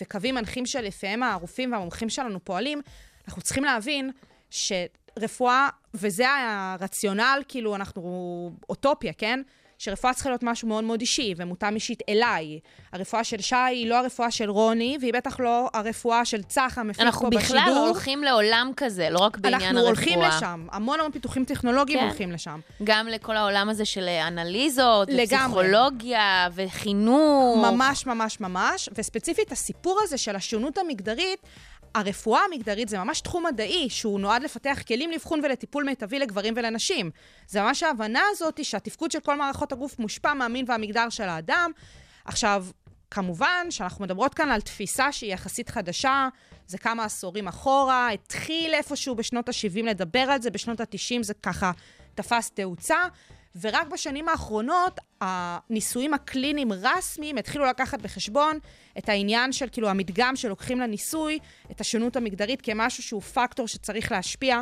וקווים מנחים שלפיהם הרופאים והמומחים שלנו פועלים, אנחנו צריכים להבין שרפואה, וזה הרציונל, כאילו, אנחנו אוטופיה, כן? שרפואה צריכה להיות משהו מאוד מאוד אישי ומותאם אישית אליי. הרפואה של שי היא לא הרפואה של רוני, והיא בטח לא הרפואה של צח המפיק פה אנחנו בשידור. בכלל לעולם לעולם כזה, לא רק בעניין אנחנו הרפואה. הולכים לשם, המון המון פיתוחים טכנולוגיים כן. הולכים לשם. גם לכל העולם הזה של אנליזות, לגמרי. ופסיכולוגיה, וחינוך. ממש ממש ממש, וספציפית הסיפור הזה של השונות המגדרית, הרפואה המגדרית זה ממש תחום מדעי שהוא נועד לפתח כלים לאבחון ולטיפול מיטבי לגברים ולנשים. זה ממש ההבנה הזאת שהתפקוד של כל מערכות הגוף מושפע מהמין והמגדר של האדם. עכשיו, כמובן שאנחנו מדברות כאן על תפיסה שהיא יחסית חדשה, זה כמה עשורים אחורה, התחיל איפשהו בשנות ה-70 לדבר על זה, בשנות ה-90 זה ככה תפס תאוצה, ורק בשנים האחרונות הניסויים הקליניים רסמיים התחילו לקחת בחשבון את העניין של כאילו המדגם שלוקחים לניסוי, את השונות המגדרית כמשהו שהוא פקטור שצריך להשפיע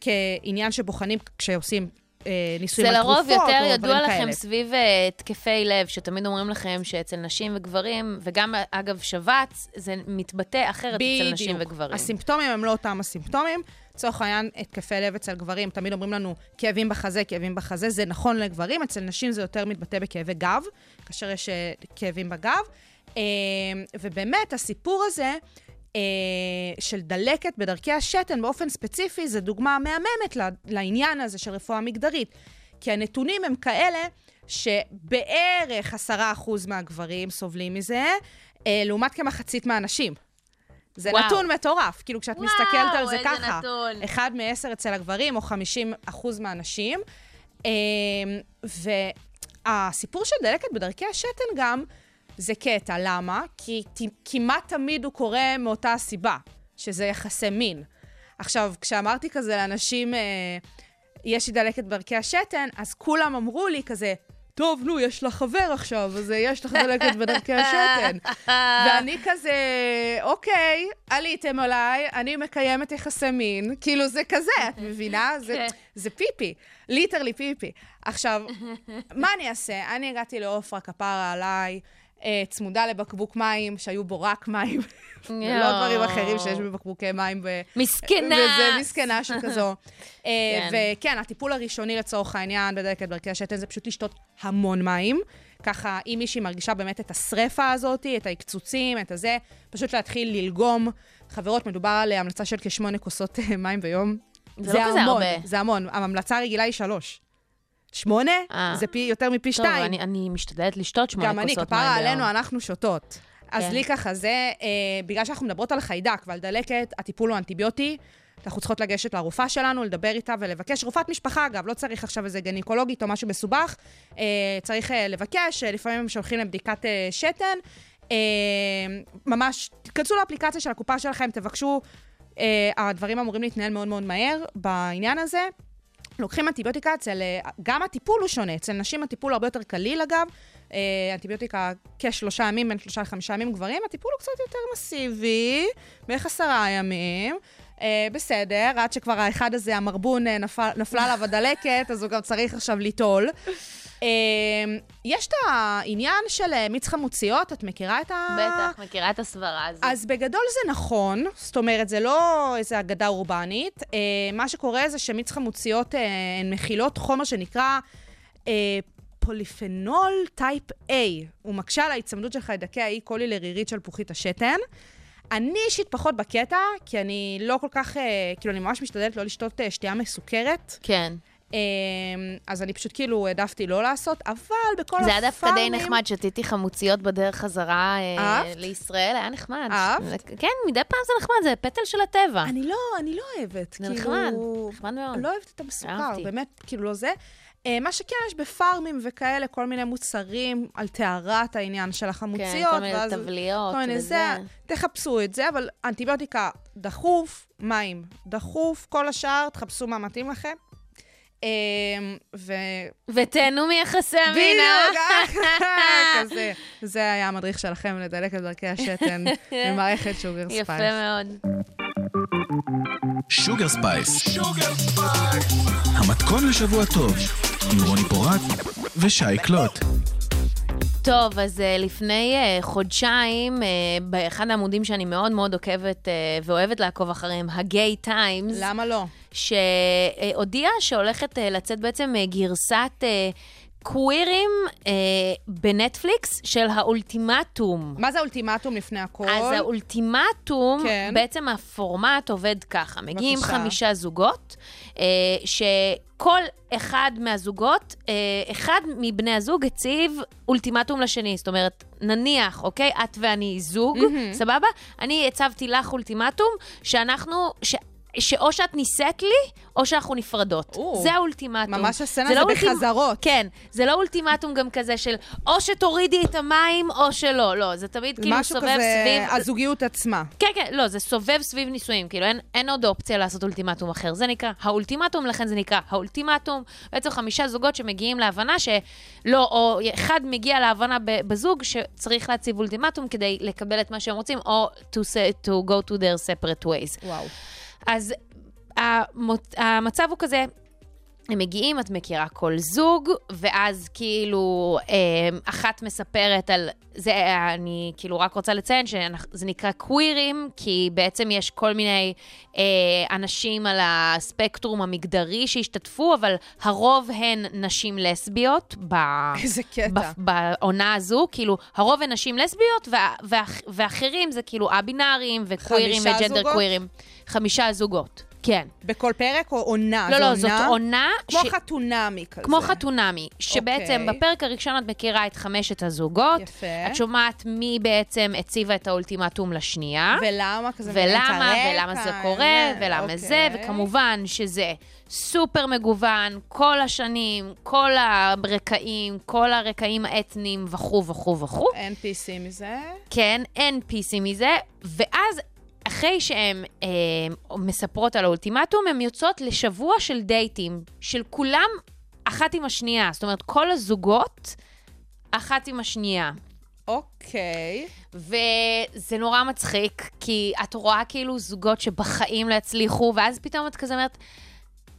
כעניין שבוחנים כשעושים אה, ניסויים זה על תרופות לרוב או יותר דברים ידוע לכם כאלה. סביב אה, התקפי לב, שתמיד אומרים לכם שאצל נשים וגברים, וגם אגב שבץ, זה מתבטא אחרת אצל נשים וגברים. הסימפטומים הם לא אותם הסימפטומים. לצורך העניין, התקפי לב אצל גברים, תמיד אומרים לנו כאבים בחזה, כאבים בחזה, זה נכון לגברים, אצל נשים זה יותר מתבטא בכאבי גב, כאשר יש אה, כאבים בגב. אה, ובאמת, הסיפור הזה אה, של דלקת בדרכי השתן באופן ספציפי, זה דוגמה מהממת לעניין הזה של רפואה מגדרית. כי הנתונים הם כאלה שבערך 10% מהגברים סובלים מזה, לעומת כמחצית מהנשים. זה וואו. נתון מטורף. כאילו, כשאת וואו, מסתכלת על זה ככה, נתון. אחד מעשר אצל הגברים, או 50 אחוז מהנשים. אה, והסיפור של דלקת בדרכי השתן גם, זה קטע. למה? כי ת- כמעט תמיד הוא קורה מאותה הסיבה, שזה יחסי מין. עכשיו, כשאמרתי כזה לאנשים, אה, יש לי דלקת בדרכי השתן, אז כולם אמרו לי כזה, טוב, נו, יש לך חבר עכשיו, אז אה, יש לך דלקת בדרכי השתן. ואני כזה, אוקיי, עליתם עליי, אני מקיימת יחסי מין. כאילו, זה כזה, את מבינה? זה, כן. זה פיפי, ליטרלי פיפי. עכשיו, מה אני אעשה? אני הגעתי לעופרה, כפרה עליי, צמודה לבקבוק מים, שהיו בו רק מים, ולא דברים אחרים שיש בבקבוקי מים. ו... מסכנה. וזה מסכנה שכזו. אה, כן. וכן, הטיפול הראשוני לצורך העניין בדלקת בדרכי השתן זה פשוט לשתות המון מים. ככה, אם מישהי מרגישה באמת את השרפה הזאת, את ההקצוצים, את הזה, פשוט להתחיל ללגום. חברות, מדובר על המלצה של כשמונה כוסות אה, מים ביום. זה לא כזה המון, הרבה. זה המון. המלצה הרגילה היא שלוש. שמונה? אה. זה פי, יותר מפי טוב, שתיים. אני, אני משתדלת לשתות שמונה גם אני, כוסות מים כפרה ביום. עלינו, אנחנו שותות. אז כן. לי ככה, זה, אה, בגלל שאנחנו מדברות על חיידק ועל דלקת, הטיפול הוא אנטיביוטי. אנחנו צריכות לגשת לרופאה שלנו, לדבר איתה ולבקש, רופאת משפחה אגב, לא צריך עכשיו איזה גניקולוגית או משהו מסובך, אה, צריך אה, לבקש, אה, לפעמים הם שולחים לבדיקת אה, שתן. אה, ממש, תיכנסו לאפליקציה של הקופה שלכם, תבקשו, אה, הדברים אמורים להתנהל מאוד מאוד מהר בעניין הזה. לוקחים אנטיביוטיקה אצל, אה, גם הטיפול הוא שונה, אצל נשים הטיפול הרבה יותר קליל אגב, אה, אנטיביוטיקה כשלושה ימים, בין שלושה לחמישה ימים גברים, הטיפול הוא קצת יותר מסיבי, בערך עשרה ימים. אה, בסדר, עד שכבר האחד הזה, המרבון, אה, נפל, נפלה עליו הדלקת, אז הוא גם צריך עכשיו ליטול. אה, יש את העניין של אה, מיץ חמוציות, את מכירה את ה... בטח, מכירה את הסברה הזאת. אז בגדול זה נכון, זאת אומרת, זה לא איזו אגדה אורבנית. אה, מה שקורה זה שמיץ חמוציות אה, הן מכילות חומר שנקרא אה, פוליפנול type A. הוא מקשה על ההצמדות של חיידקי ה E. coli לרירית של פוחית השתן. אני אישית פחות בקטע, כי אני לא כל כך, אה, כאילו, אני ממש משתדלת לא לשתות אה, שתייה מסוכרת. כן. אה, אז אני פשוט כאילו העדפתי לא לעשות, אבל בכל זה היה דווקא די הפארמים- נחמד, שתיתי חמוציות בדרך חזרה אה, אהבת? לישראל, היה נחמד. אהבת? כן, מדי פעם זה נחמד, זה פטל של הטבע. אני לא, אני לא אוהבת. זה כאילו... נחמד, נחמד מאוד. לא אוהבת את המסוכר. באמת, כאילו לא זה. אה, מה שכן, יש בפארמים וכאלה, כל מיני מוצרים על טהרת העניין של החמוציות. כן, כל מיני תבליות כל מיני. זה. תחפשו את זה, אבל אנטיביוטיקה דחוף, מים דחוף, כל השאר, תחפשו מה מתאים לכם. אה, ו... ותהנו מיחסי המין, אה? אה, כזה. זה היה המדריך שלכם לדלקת דרכי השתן במערכת שוגר ספייס. יפה מאוד. שוגר ספייס. המתכון לשבוע טוב, עם רוני פורט ושי קלוט. טוב, אז אה, לפני אה, חודשיים, אה, באחד העמודים שאני מאוד מאוד עוקבת ואוהבת לעקוב אחריהם, הגיי טיימס, למה לא? שהודיעה שהולכת לצאת בעצם גרסת קווירים uh, בנטפליקס של האולטימטום. מה זה האולטימטום לפני הכל? אז האולטימטום, כן. בעצם הפורמט עובד ככה. מגיעים בבקשה. חמישה זוגות, אה, שכל אחד מהזוגות, אה, אחד מבני הזוג הציב אולטימטום לשני. זאת אומרת, נניח, אוקיי, את ואני זוג, סבבה? אני הצבתי לך אולטימטום, שאנחנו... ש... שאו שאת נישאת לי, או שאנחנו נפרדות. או, זה האולטימטום. ממש הסצנה זה זה לא אולטימ- בחזרות. כן, זה לא אולטימטום גם כזה של או שתורידי את המים או שלא. לא, זה תמיד כאילו משהו סובב כזה, סביב... הזוגיות עצמה. כן, כן, לא, זה סובב סביב נישואים, כאילו אין, אין עוד אופציה לעשות אולטימטום אחר. זה נקרא האולטימטום, לכן זה נקרא האולטימטום. בעצם חמישה זוגות שמגיעים להבנה שלא, או אחד מגיע להבנה בזוג שצריך להציב אולטימטום כדי לקבל את מה שהם רוצים, או to, say, to go to their separate ways. וואו. אז המות, המצב הוא כזה, הם מגיעים, את מכירה כל זוג, ואז כאילו אה, אחת מספרת על... זה, אני כאילו רק רוצה לציין שזה נקרא קווירים, כי בעצם יש כל מיני אה, אנשים על הספקטרום המגדרי שהשתתפו, אבל הרוב הן נשים לסביות ב, איזה קטע. ב, בעונה הזו, כאילו, הרוב הן נשים לסביות, וה, וה, ואחרים זה כאילו א-בינאריים וקווירים וג'נדר זוגות? קווירים. חמישה זוגות, כן. בכל פרק או עונה? לא, לא, זאת עונה... כמו ש- חתונמי כזה. כמו חתונמי, שבעצם אוקיי. בפרק הראשון את מכירה את חמשת הזוגות. יפה. את שומעת מי בעצם הציבה את האולטימטום לשנייה. ולמה כזה ולמה, הרקע, ולמה זה קורה, זה, ולמה זה, אוקיי. וכמובן שזה סופר מגוון, כל השנים, כל הרקעים, כל הרקעים האתניים וכו' וכו' וכו'. אין PC מזה. כן, אין PC מזה, ואז אחרי שהן אה, מספרות על האולטימטום, הן יוצאות לשבוע של דייטים, של כולם אחת עם השנייה. זאת אומרת, כל הזוגות אחת עם השנייה. אוקיי. וזה נורא מצחיק, כי את רואה כאילו זוגות שבחיים לא יצליחו, ואז פתאום את כזה אומרת,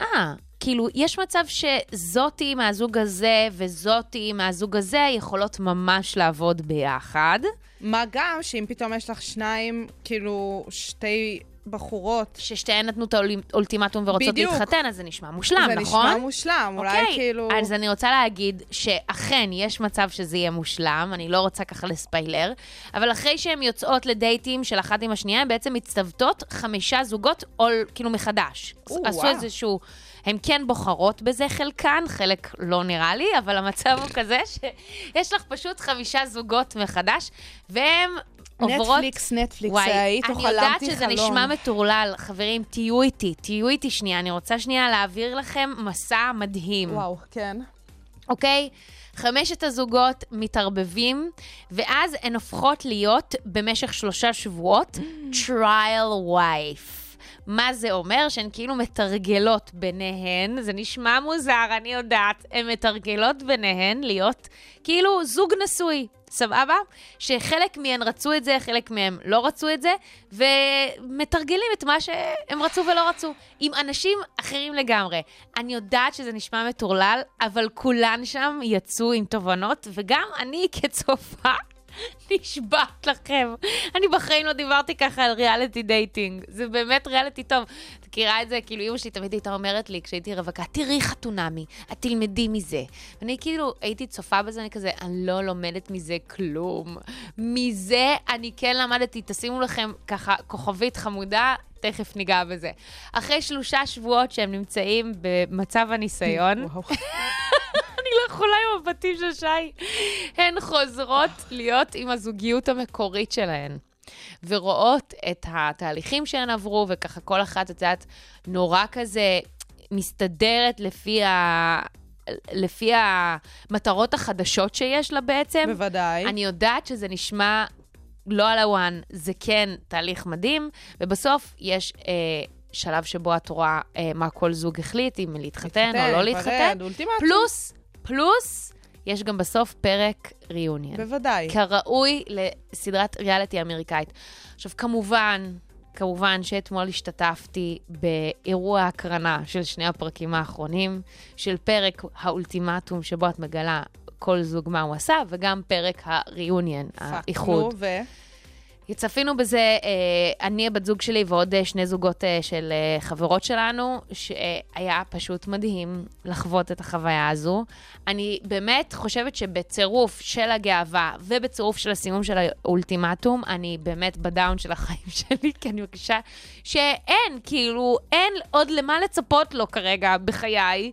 אה, כאילו, יש מצב שזאתי מהזוג הזה וזאתי מהזוג הזה יכולות ממש לעבוד ביחד. מה גם שאם פתאום יש לך שניים, כאילו, שתי בחורות, ששתיהן נתנו את האולטימטום ורוצות בדיוק. להתחתן, אז זה נשמע מושלם, זה נכון? נשמע מושלם. אולי אוקיי, כאילו... אז אני רוצה להגיד שאכן יש מצב שזה יהיה מושלם, אני לא רוצה ככה לספיילר, אבל אחרי שהן יוצאות לדייטים של אחת עם השנייה, הן בעצם מצטוותות חמישה זוגות, או כאילו מחדש. או, עשו וואו. איזשהו... הן כן בוחרות בזה חלקן, חלק לא נראה לי, אבל המצב הוא כזה שיש לך פשוט חמישה זוגות מחדש, והן עוברות... נטפליקס, נטפליקס, היית או אני יודעת חלמתי שזה חלום. נשמע מטורלל. חברים, תהיו איתי, תהיו איתי שנייה. אני רוצה שנייה להעביר לכם מסע מדהים. וואו, כן. אוקיי? חמשת הזוגות מתערבבים, ואז הן הופכות להיות במשך שלושה שבועות trial wife. מה זה אומר? שהן כאילו מתרגלות ביניהן, זה נשמע מוזר, אני יודעת, הן מתרגלות ביניהן להיות כאילו זוג נשוי, סבבה? שחלק מהן רצו את זה, חלק מהן לא רצו את זה, ומתרגלים את מה שהם רצו ולא רצו, עם אנשים אחרים לגמרי. אני יודעת שזה נשמע מטורלל, אבל כולן שם יצאו עם תובנות, וגם אני כצופה... נשבעת לכם. אני בחיים לא דיברתי ככה על ריאליטי dating. זה באמת ריאליטי טוב. את מכירה את זה? כאילו, אמא שלי תמיד הייתה אומרת לי, כשהייתי רווקה, תראי חתונמי, את תלמדי מזה. ואני כאילו הייתי צופה בזה, אני כזה, אני לא לומדת מזה כלום. מזה אני כן למדתי, תשימו לכם ככה כוכבית חמודה, תכף ניגע בזה. אחרי שלושה שבועות שהם נמצאים במצב הניסיון, לא יכולה עם הבתים של שי. הן חוזרות להיות עם הזוגיות המקורית שלהן. ורואות את התהליכים שהן עברו, וככה כל אחת, את יודעת, נורא כזה מסתדרת לפי ה... לפי המטרות החדשות שיש לה בעצם. בוודאי. אני יודעת שזה נשמע לא על הוואן, זה כן תהליך מדהים, ובסוף יש אה, שלב שבו את רואה אה, מה כל זוג החליט, אם להתחתן או לא להתחתן. להיפרד, אולטימטום. פלוס, פלוס, יש גם בסוף פרק ריאוניון. בוודאי. כראוי לסדרת ריאליטי אמריקאית. עכשיו, כמובן, כמובן שאתמול השתתפתי באירוע הקרנה של שני הפרקים האחרונים, של פרק האולטימטום, שבו את מגלה כל זוג מה הוא עשה, וגם פרק הריאוניון, האיחוד. נו, ו... צפינו בזה, אה, אני, הבת זוג שלי ועוד אה, שני זוגות אה, של חברות שלנו, שהיה פשוט מדהים לחוות את החוויה הזו. אני באמת חושבת שבצירוף של הגאווה ובצירוף של הסיום של האולטימטום, אני באמת בדאון של החיים שלי, כי אני מרגישה שאין, כאילו, אין עוד למה לצפות לו כרגע בחיי.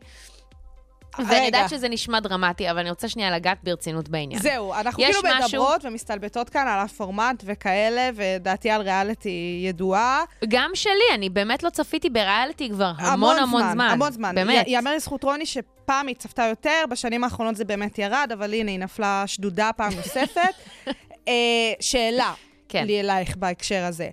ואני. יודעת שזה נשמע דרמטי, אבל אני רוצה שנייה לגעת ברצינות בעניין. זהו, אנחנו כאילו משהו- מדברות ומסתלבטות כאן על הפורמט וכאלה, ודעתי על ריאליטי ידועה. גם שלי, אני באמת לא צפיתי בריאליטי כבר המון המון זמן. המון זמן. באמת. י- יאמר לזכות רוני שפעם היא צפתה יותר, בשנים האחרונות זה באמת ירד, אבל הנה, היא נפלה שדודה פעם נוספת. אה, שאלה, כן. לי אלייך בהקשר הזה.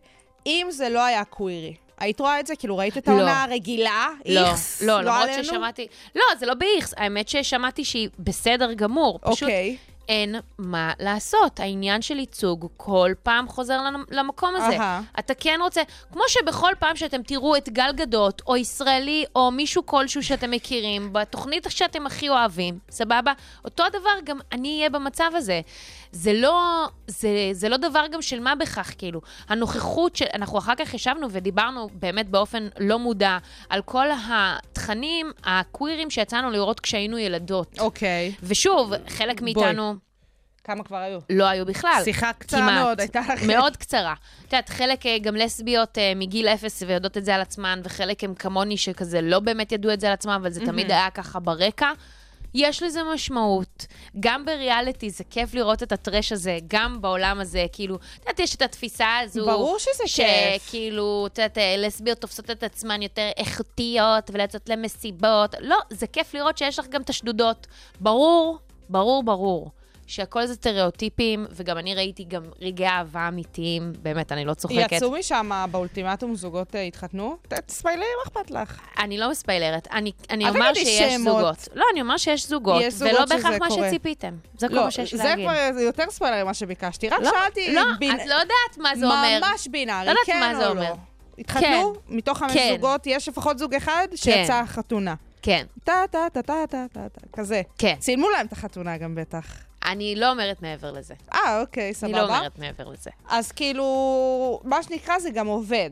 אם זה לא היה קווירי, היית רואה את זה? כאילו, ראית את לא. העונה הרגילה? לא, איכס? לא, למרות עלינו? ששמעתי... לא, זה לא באיכס, האמת ששמעתי שהיא בסדר גמור. פשוט אוקיי. אין מה לעשות. העניין של ייצוג כל פעם חוזר למ- למקום הזה. אהה. אתה כן רוצה, כמו שבכל פעם שאתם תראו את גל גדות, או ישראלי, או מישהו כלשהו שאתם מכירים, בתוכנית שאתם הכי אוהבים, סבבה? אותו הדבר גם אני אהיה במצב הזה. זה לא, זה, זה לא דבר גם של מה בכך, כאילו. הנוכחות של... אנחנו אחר כך ישבנו ודיברנו באמת באופן לא מודע על כל התכנים הקווירים שיצאנו לראות כשהיינו ילדות. אוקיי. ושוב, חלק מאיתנו... כמה כבר היו? לא היו בכלל. שיחה קצרה כמעט. מאוד הייתה לכם. מאוד קצרה. את יודעת, חלק אה, גם לסביות אה, מגיל אפס ויודעות את זה על עצמן, וחלק הם כמוני שכזה לא באמת ידעו את זה על עצמם, אבל זה תמיד היה ככה ברקע. יש לזה משמעות. גם בריאליטי זה כיף לראות את הטרש הזה, גם בעולם הזה, כאילו, את יודעת, יש את התפיסה הזו. ברור שזה כיף. שכאילו, את יודעת, אה, לסביות תופסות את עצמן יותר איכותיות, ולצאת למסיבות. לא, זה כיף לראות שיש לך גם את השדודות. ברור, ברור, ברור. שהכל זה סטריאוטיפים, וגם אני ראיתי גם רגעי אהבה אמיתיים, באמת, אני לא צוחקת. יצאו משם באולטימטום זוגות אה, התחתנו? ת- תספיילי, מה אכפת לך? אני לא מספיילרת, אני, אני אומר שיש שמות. זוגות. לא, אני אומר שיש זוגות, יש זוגות ולא בהכרח מה קורה. שציפיתם. זה כל לא, מה שיש זה להגיד. כבר זה יותר ספיילר ממה שביקשתי. רק לא, שאלתי... לא, בין- את לא יודעת מה זה אומר. ממש בינארי, לא כן מה זה או אומר. לא. התחתנו? מתוך חמש כן. זוגות יש לפחות זוג אחד שיצא חתונה. כן, טה טה טה טה טה טה טה, כזה. כן. צילמו להם את החתונה גם בטח. אני לא אומרת מעבר לזה. אה, אוקיי, אני סבבה. לא אומרת מעבר לזה. אז כאילו, מה שנקרא זה גם עובד.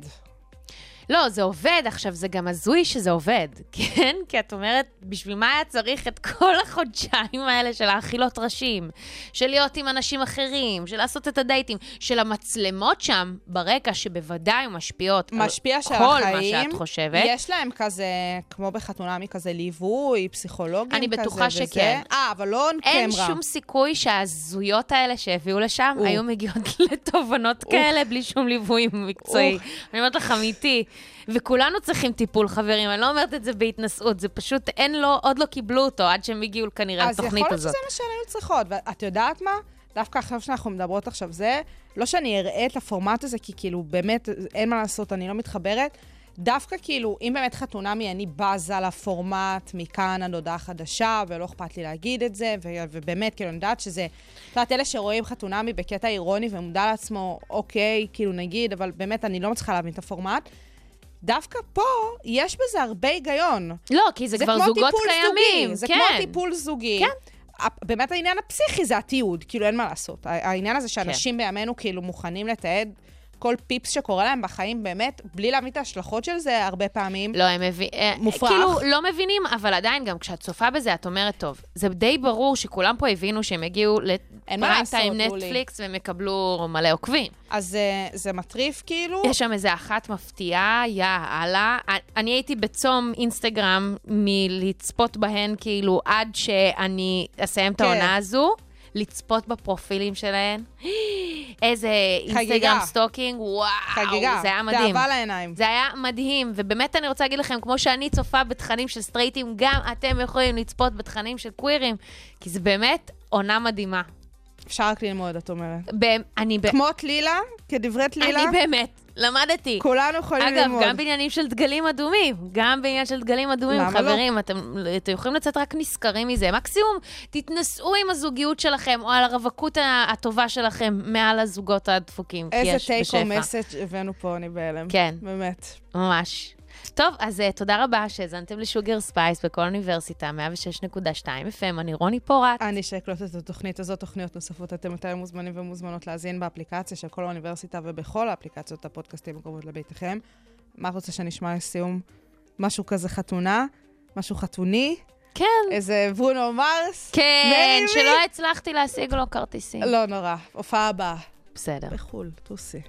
לא, זה עובד, עכשיו זה גם הזוי שזה עובד, כן? כי את אומרת, בשביל מה היה צריך את כל החודשיים האלה של האכילות ראשים, של להיות עם אנשים אחרים, של לעשות את הדייטים, של המצלמות שם ברקע, שבוודאי משפיעות משפיע על כל החיים. מה שאת חושבת. יש להם כזה, כמו בחתונמי, כזה ליווי, פסיכולוגים אני כזה בטוחה וזה. שכן. אה, אבל לא on אין camera. שום סיכוי שההזויות האלה שהביאו לשם. היו מגיעות לתובנות כאלה בלי שום ליווי מקצועי. אני אומרת לך, אמיתי. וכולנו צריכים טיפול, חברים, אני לא אומרת את זה בהתנשאות, זה פשוט, אין לו, עוד לא קיבלו אותו עד שהם הגיעו כנראה אז לתוכנית יכול להיות הזאת. שזה מה שהן היו צריכות. ואת יודעת מה? דווקא עכשיו שאנחנו מדברות עכשיו זה, לא שאני אראה את הפורמט הזה, כי כאילו, באמת, אין מה לעשות, אני לא מתחברת. דווקא כאילו, אם באמת חתונמי, אני בזה לפורמט מכאן עד הודעה חדשה, ולא אכפת לי להגיד את זה, ו- ובאמת, כאילו, אני יודעת שזה... את יודעת, אלה שרואים חתונמי בקטע אירוני ומודע לעצמו, אוקיי, כאילו, נגיד, אבל באמת, אני לא מצליחה להבין את הפורמט. דווקא פה, יש בזה הרבה היגיון. לא, כי זה, כבר כמו זוגות קיימים. זוגי, זה כן. כמו טיפול זוגי. כן. באמת העניין הפסיכי זה התיעוד, כאילו אין מה לעשות. העניין הזה שאנשים כן. בימינו כאילו מוכנים לתעד כל פיפס שקורה להם בחיים, באמת, בלי להבין את ההשלכות של זה הרבה פעמים. לא, הם מבינים, מופרך. כאילו, לא מבינים, אבל עדיין, גם כשאת צופה בזה, את אומרת, טוב, זה די ברור שכולם פה הבינו שהם הגיעו לפריים טיים. נטפליקס והם יקבלו מלא עוקבים. אז אה, זה מטריף כאילו. יש שם איזה אחת מפתיעה, יא אללה. אני הייתי בצום אינסטגרם מלצפות בהן, כאילו, עד שאני אסיים את כן. העונה הזו. לצפות בפרופילים שלהן. איזה. אינסטגרם stalking, וואו, חגיגה. זה היה מדהים. תאווה לעיניים. זה היה מדהים, ובאמת אני רוצה להגיד לכם, כמו שאני צופה בתכנים של סטרייטים, גם אתם יכולים לצפות בתכנים של קווירים, כי זה באמת עונה מדהימה. אפשר רק ללמוד, את אומרת. באמת, אני, ב... כמו טלילה, כדברי טלילה, אני באמת למדתי. כולנו יכולים אגב, ללמוד. גם בעניינים של דגלים אדומים, גם בעניין של דגלים אדומים, למה לא? חברים, אתם, אתם יכולים לצאת רק נשכרים מזה. מקסימום, תתנסו עם הזוגיות שלכם, או על הרווקות הטובה שלכם מעל הזוגות הדפוקים, איזה take home message הבאנו פה, אני בהלם. כן. באמת. ממש. טוב, אז uh, תודה רבה שהאזנתם לשוגר ספייס בקול האוניברסיטה, 106.2 FM, אני רוני פורט. אני שאקלוט את התוכנית הזאת, תוכניות נוספות, אתם יותר מוזמנים ומוזמנות להאזין באפליקציה של קול האוניברסיטה ובכל האפליקציות הפודקאסטים הקרובות לביתכם. מה את רוצה שנשמע לסיום? משהו כזה חתונה? משהו חתוני? כן, איזה ברונו מרס? כן. שלא הצלחתי להשיג לו כרטיסים. לא נורא, הופעה הבאה. בסדר. בחו"ל, טוסי.